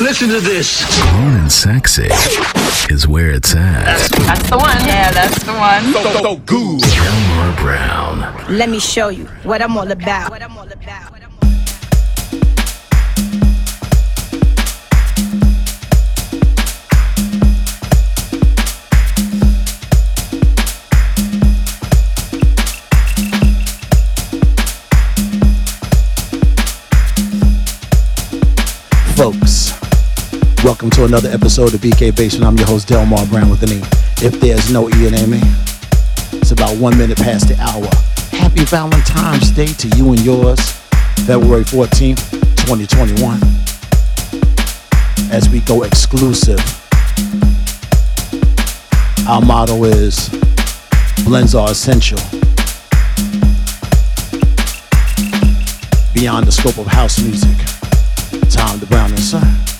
Listen to this. Corn sexy is where it's at. That's, that's the one. Yeah, that's the one. So, so, so good. Brown. Let me show you what I'm all about. What I'm all about. Welcome to another episode of BK Basement. I'm your host, Delmar Brown, with an E. If there's no E in Amy, it's about one minute past the hour. Happy Valentine's Day to you and yours, February 14th, 2021. As we go exclusive, our motto is blends are essential. Beyond the scope of house music, Tom the Brown and Son.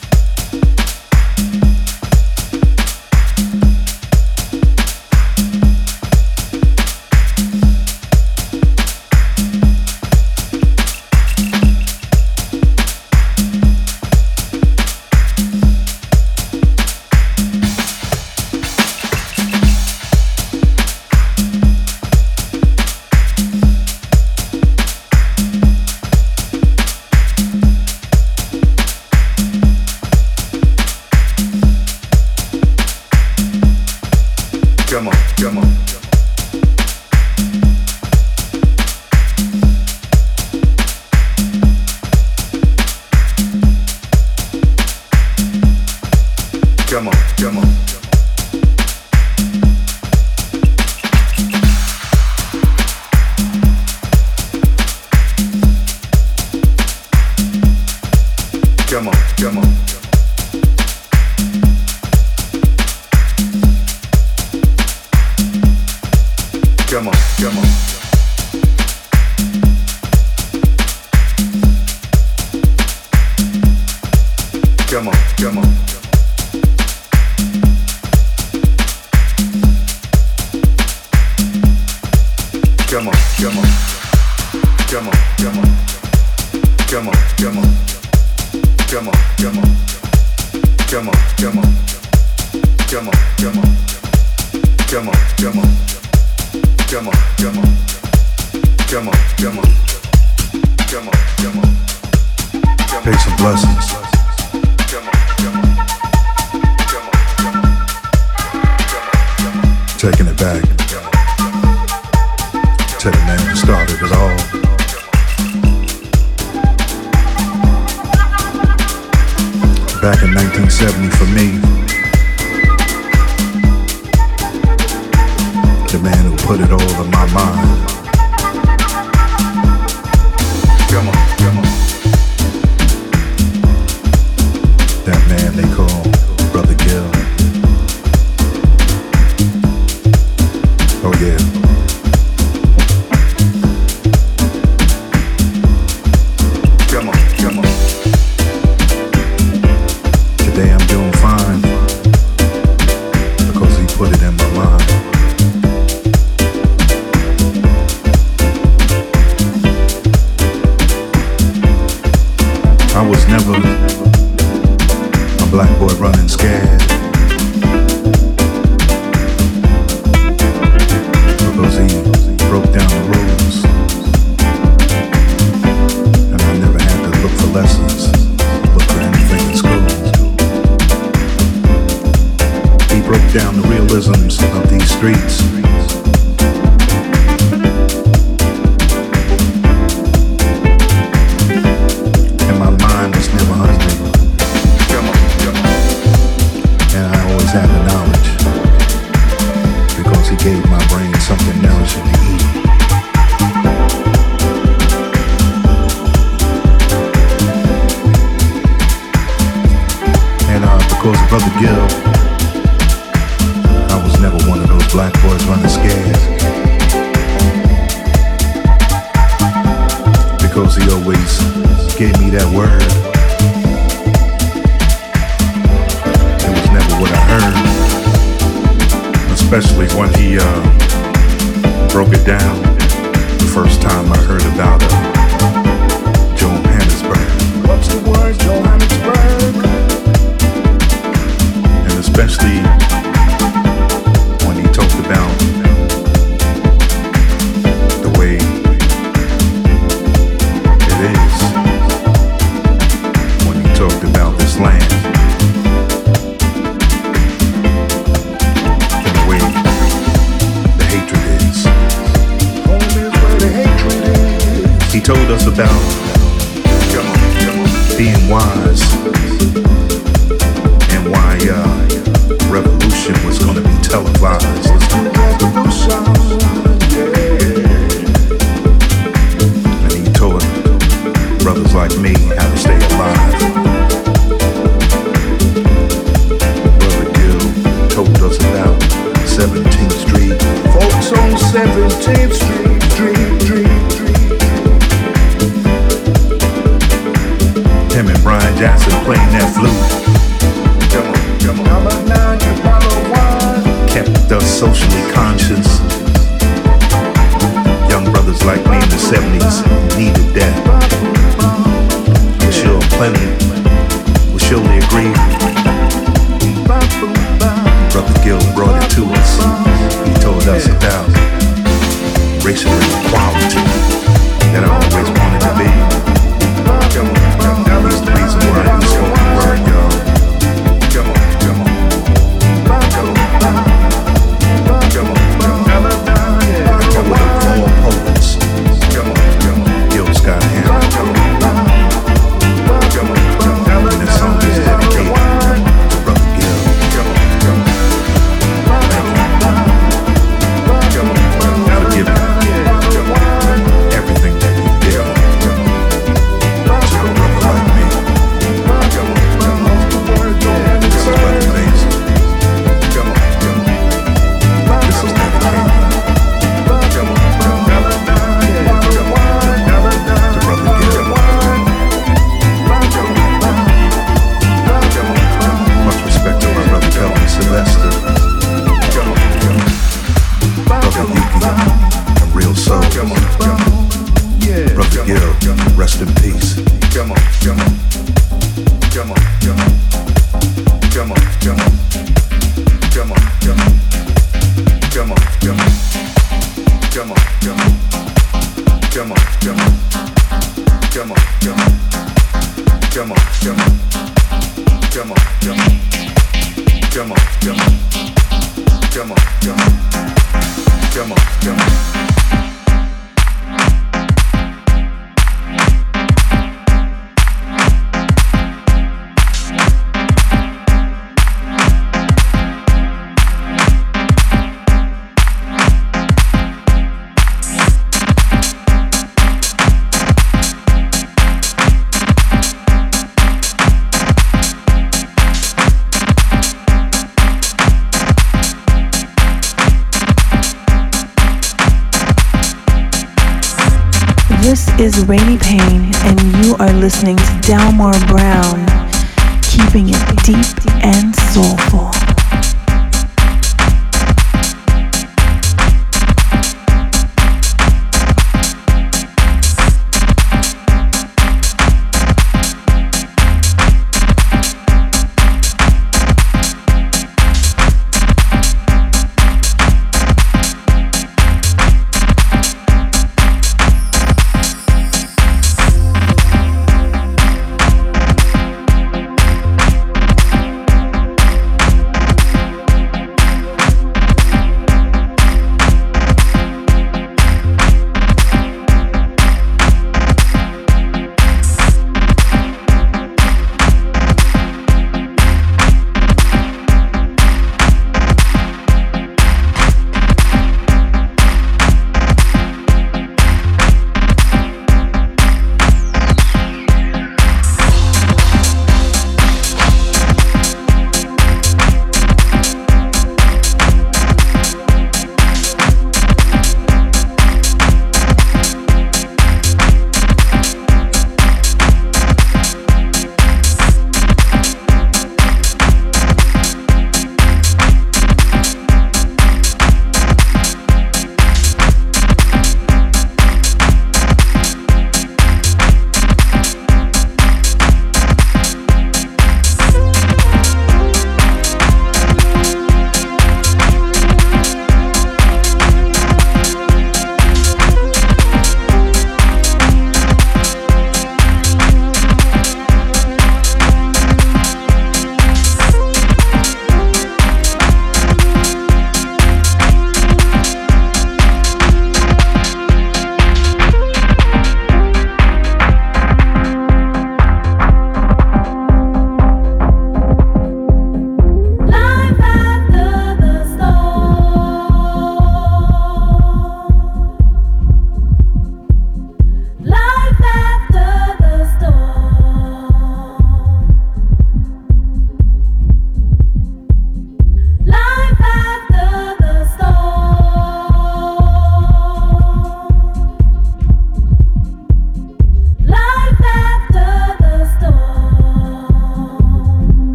black boy running scared.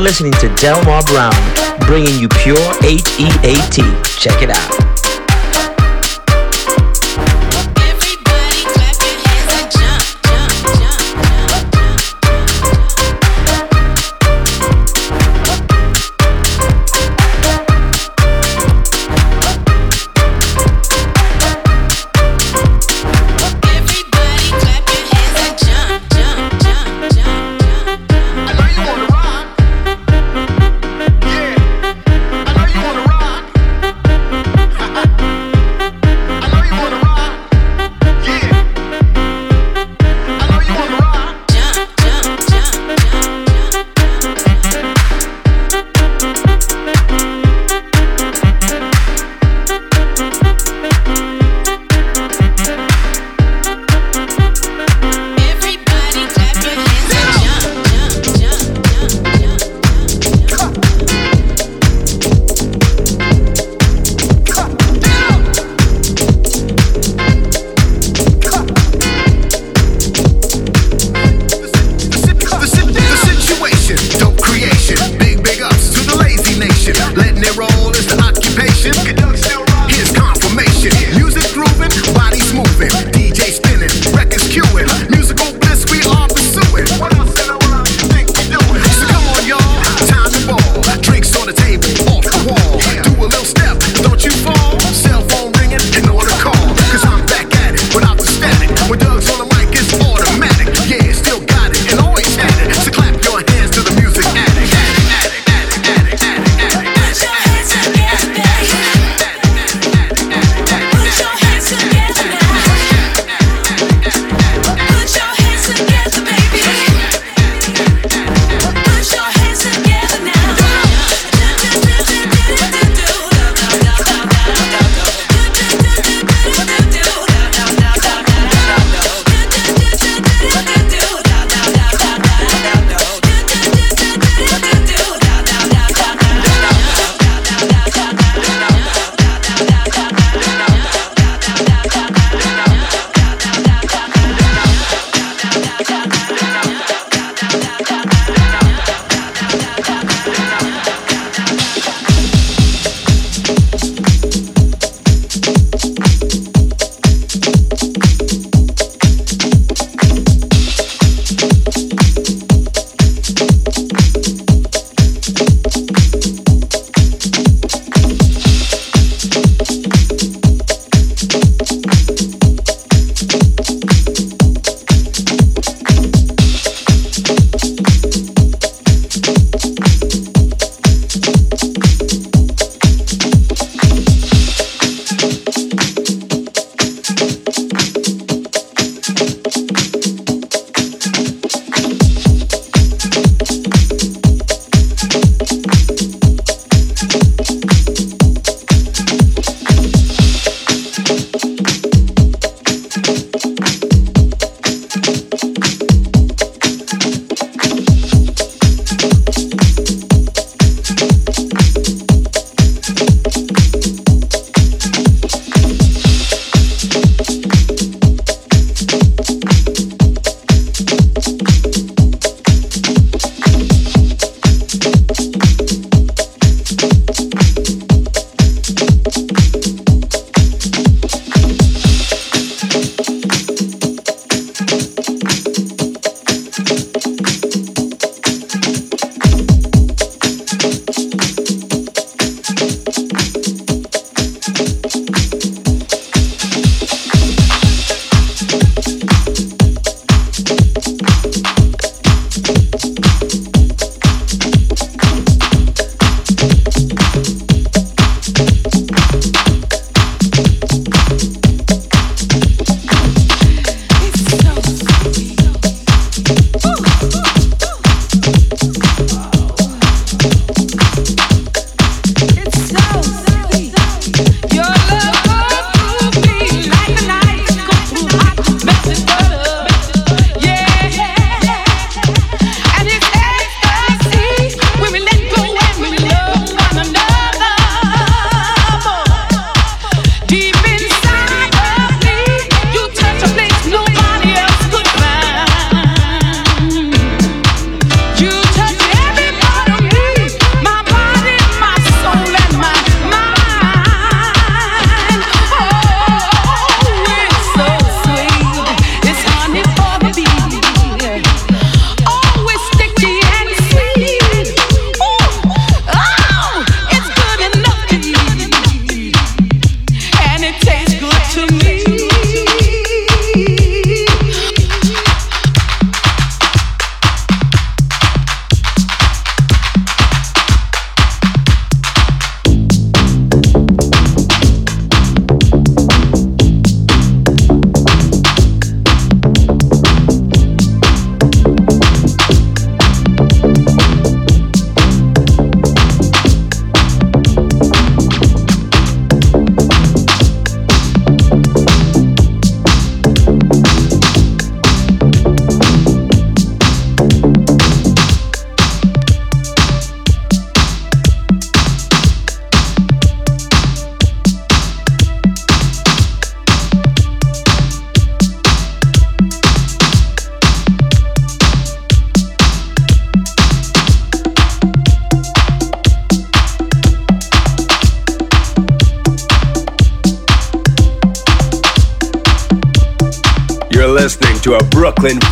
Listening to Delmar Brown, bringing you pure H-E-A-T. Check it out.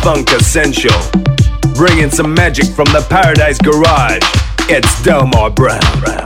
Funk Essential. Bringing some magic from the Paradise Garage. It's Delmar Brown.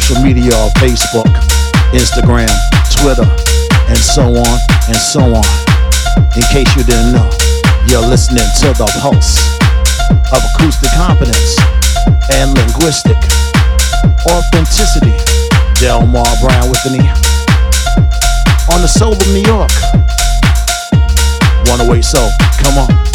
Social media or Facebook, Instagram, Twitter, and so on and so on. In case you didn't know, you're listening to the pulse of acoustic competence and linguistic authenticity. Delmar Brown with me on the soul of New York. Wanna wait so? Come on.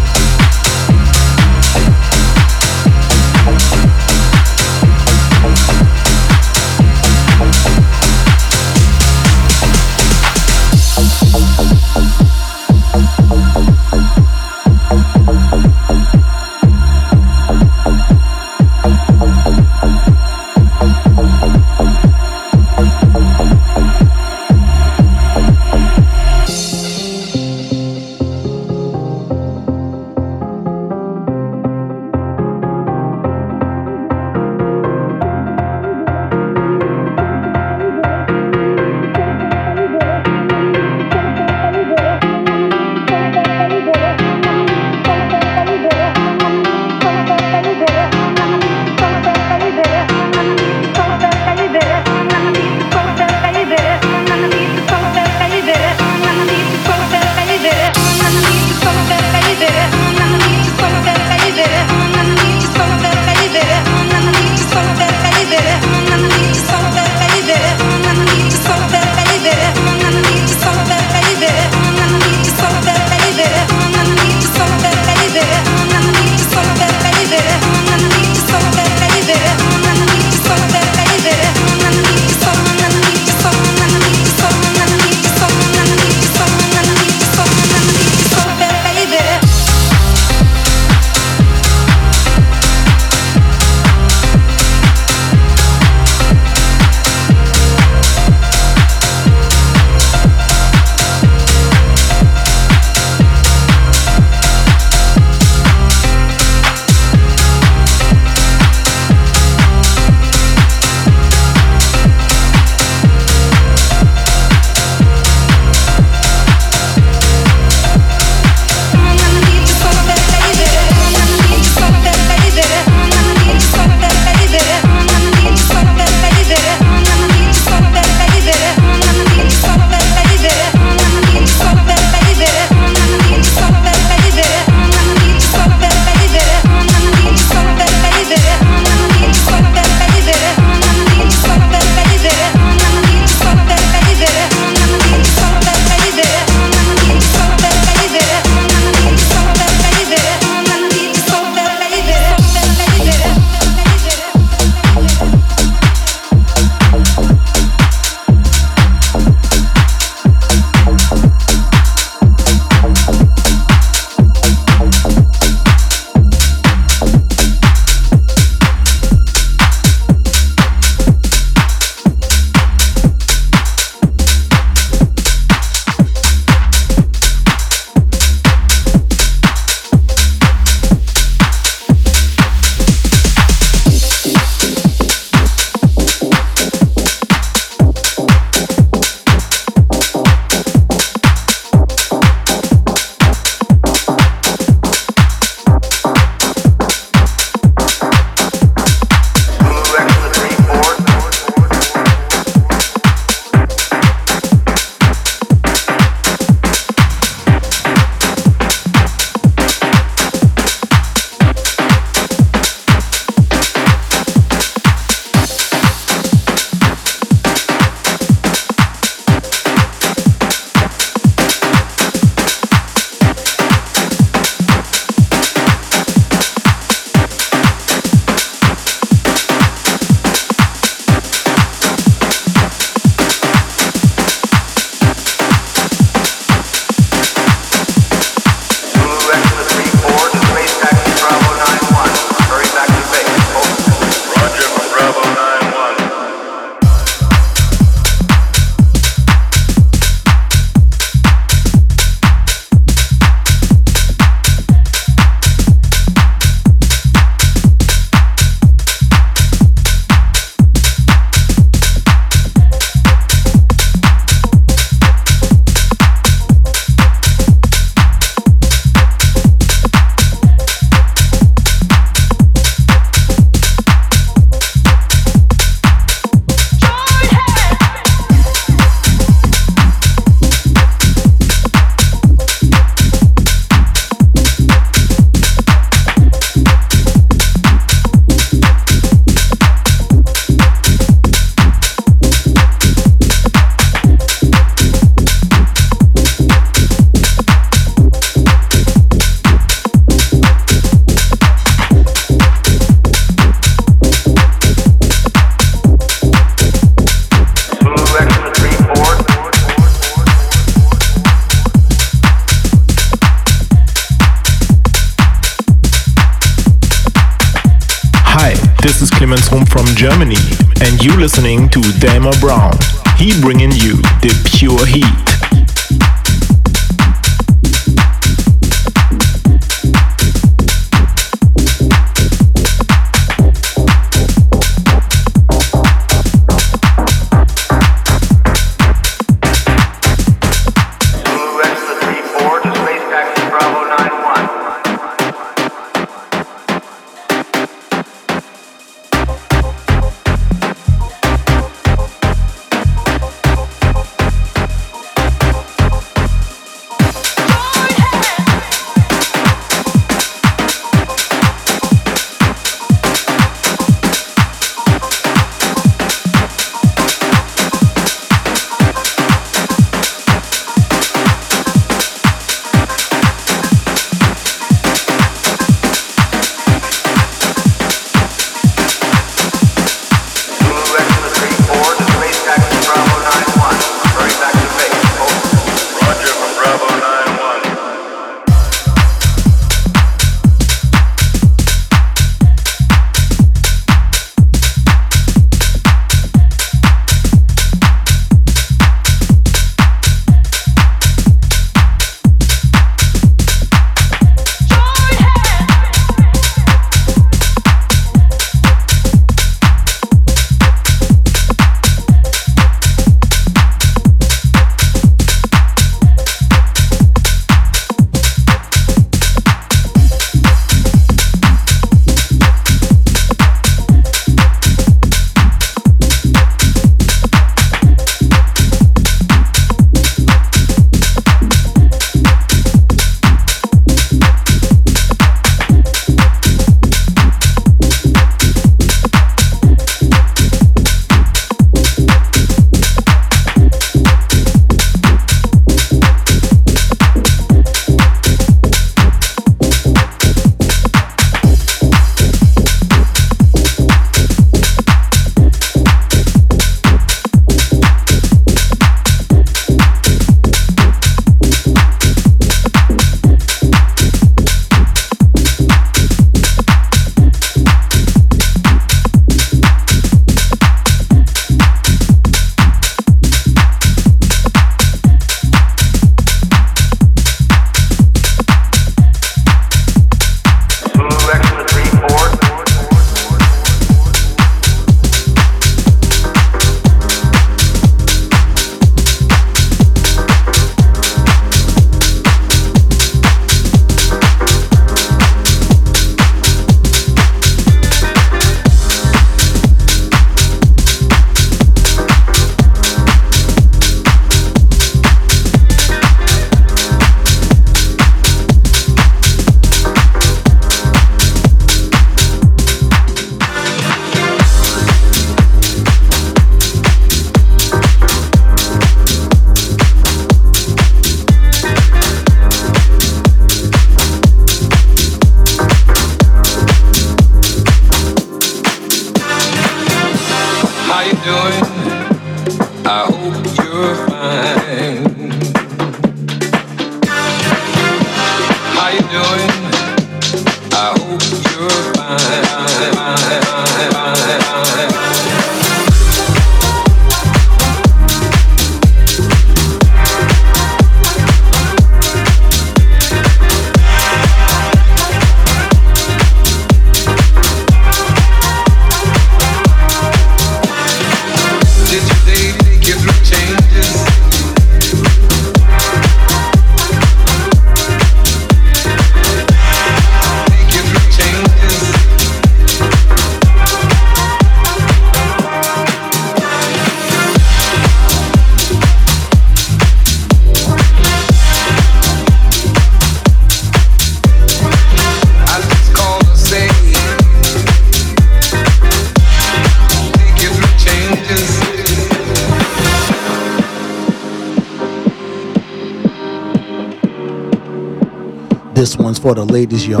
For the ladies, y'all.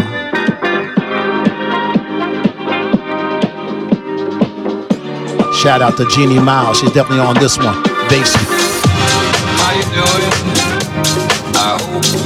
Shout out to Jeannie Miles. She's definitely on this one. Bass. How you doing?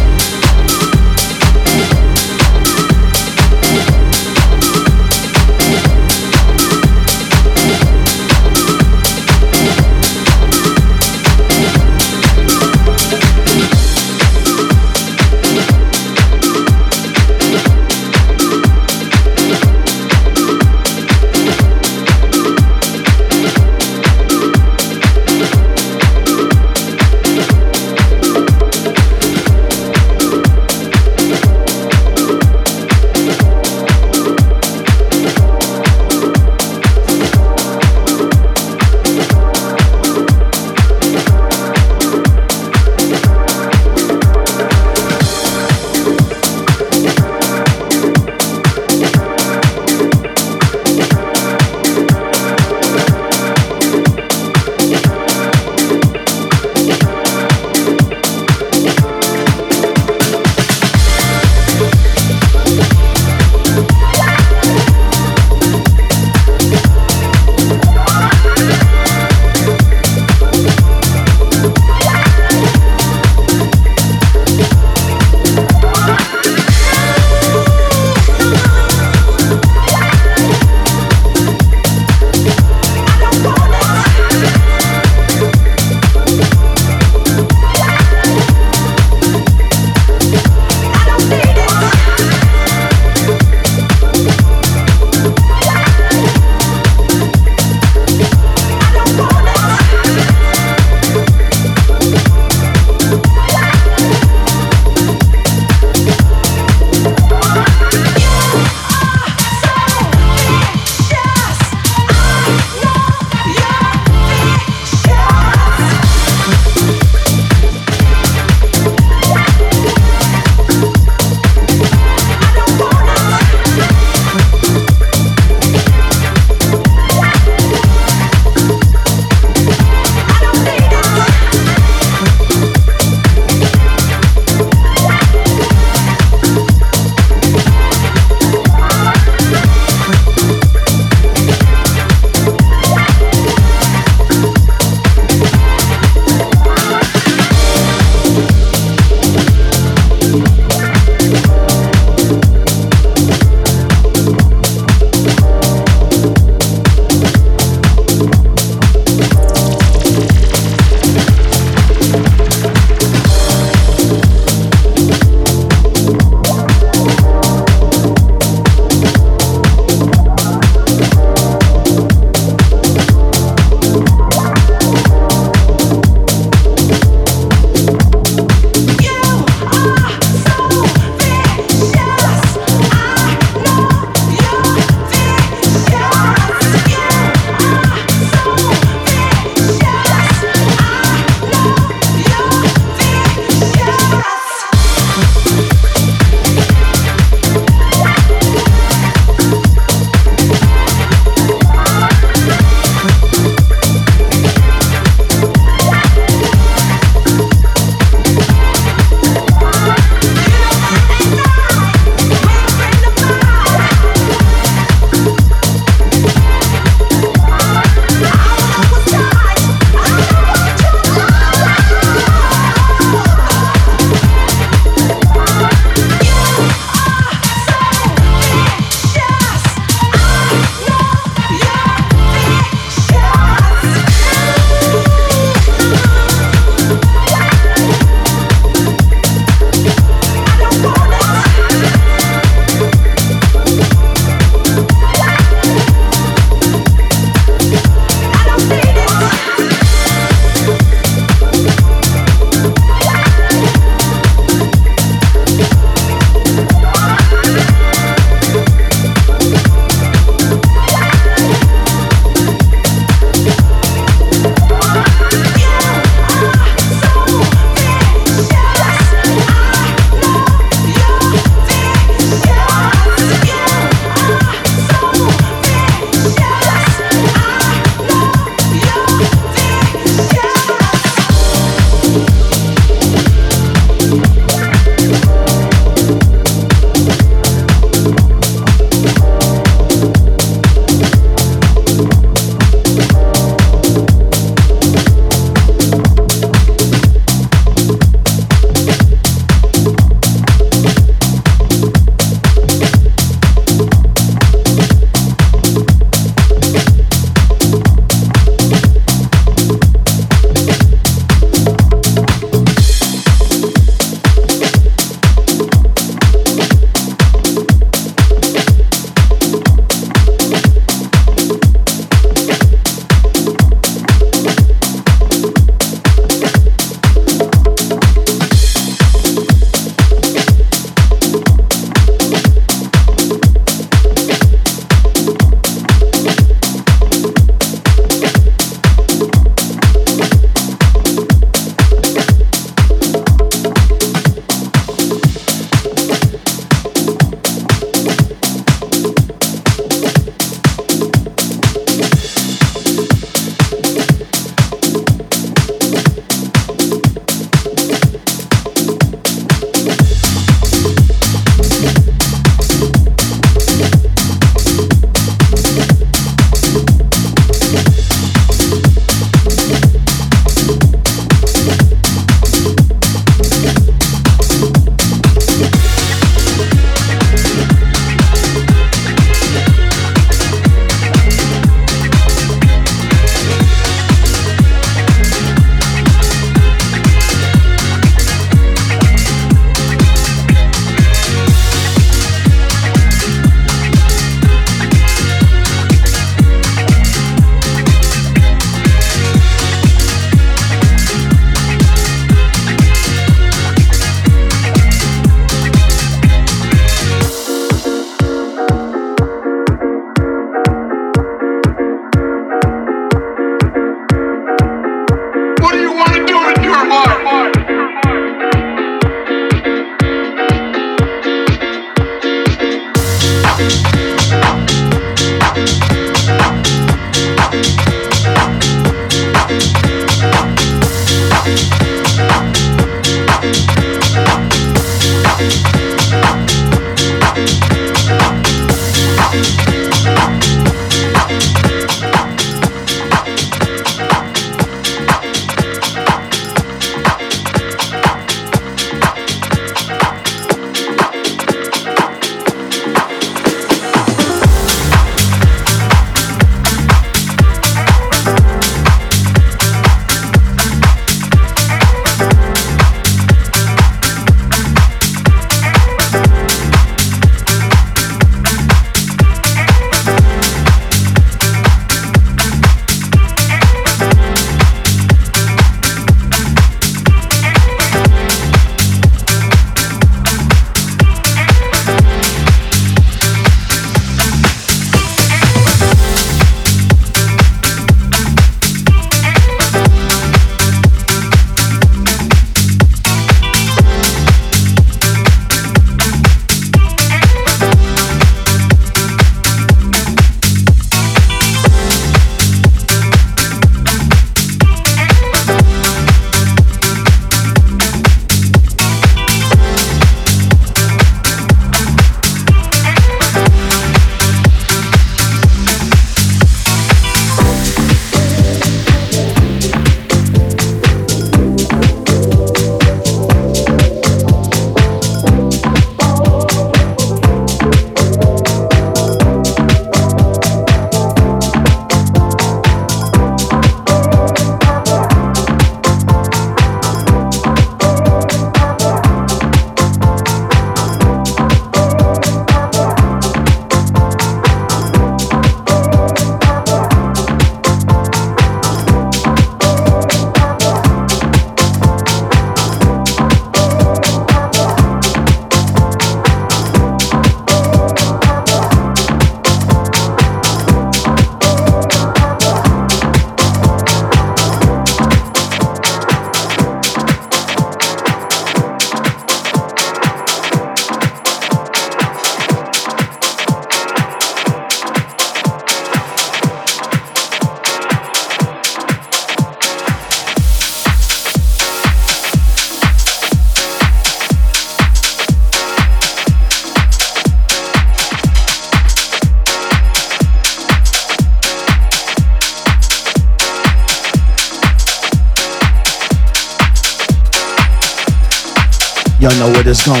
going.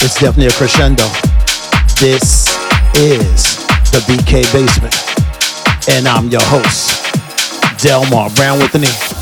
It's definitely a crescendo. This is the BK Basement. And I'm your host, Delmar Brown with the E.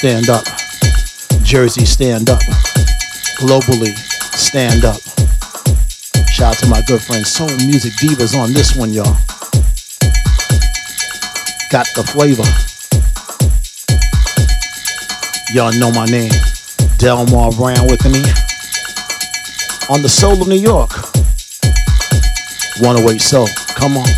stand up. Jersey, stand up. Globally, stand up. Shout out to my good friend Soul Music Divas on this one, y'all. Got the flavor. Y'all know my name. Delmar Brown with me. On the Soul of New York. 108 Soul. Come on.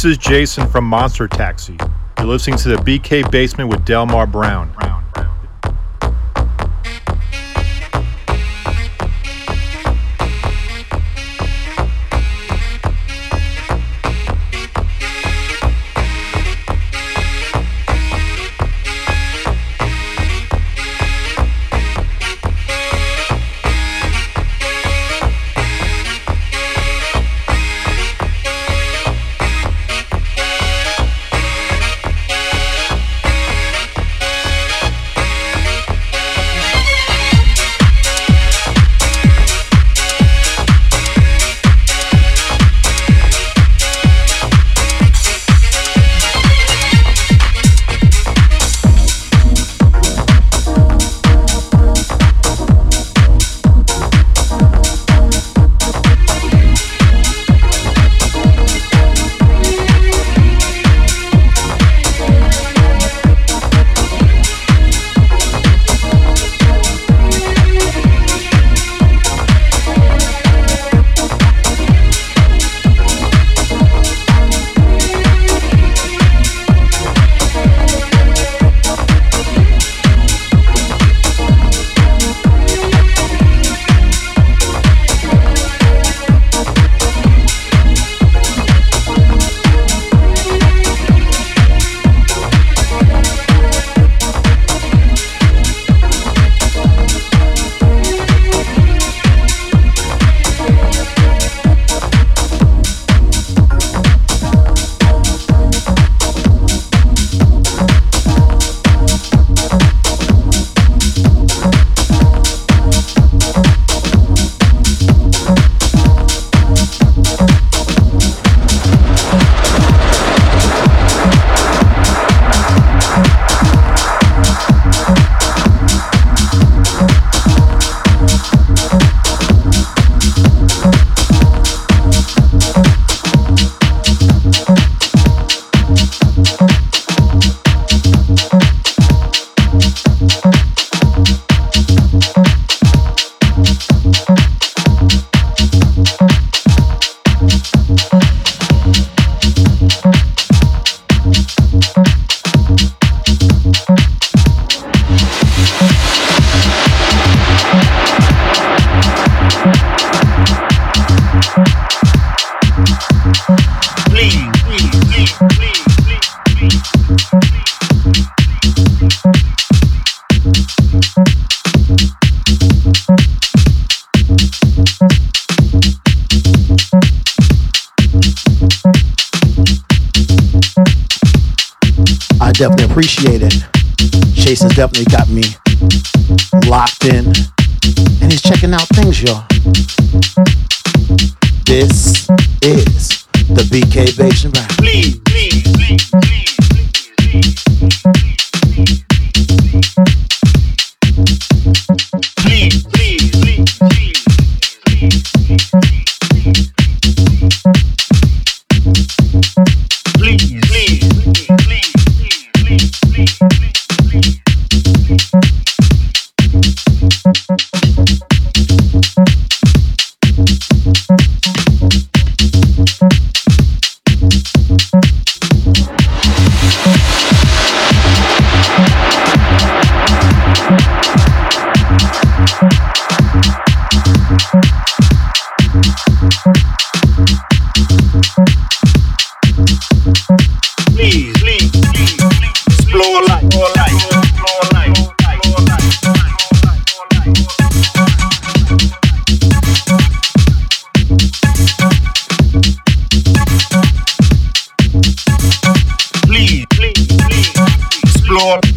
This is Jason from Monster Taxi. You're listening to the BK Basement with Delmar Brown. Lord.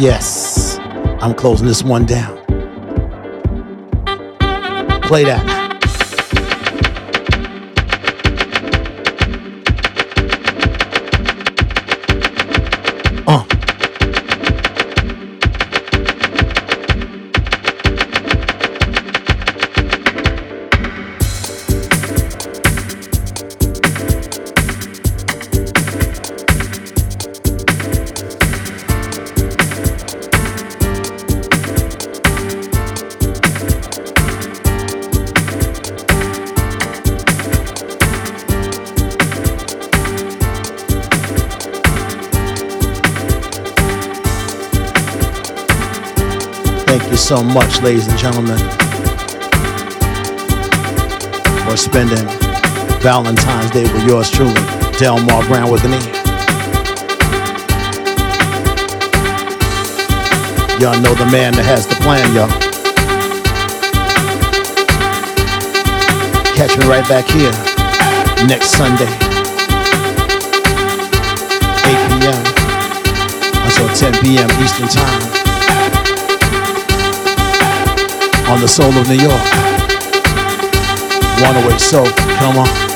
Yes, I'm closing this one down. Play that. Much, ladies and gentlemen, for spending Valentine's Day with yours truly, Delmar Browne with an E. Y'all know the man that has the plan, y'all. Catch me right back here next Sunday, 8 p.m. until 10 p.m. Eastern Time on the soul of New York. 108 Soul, come on.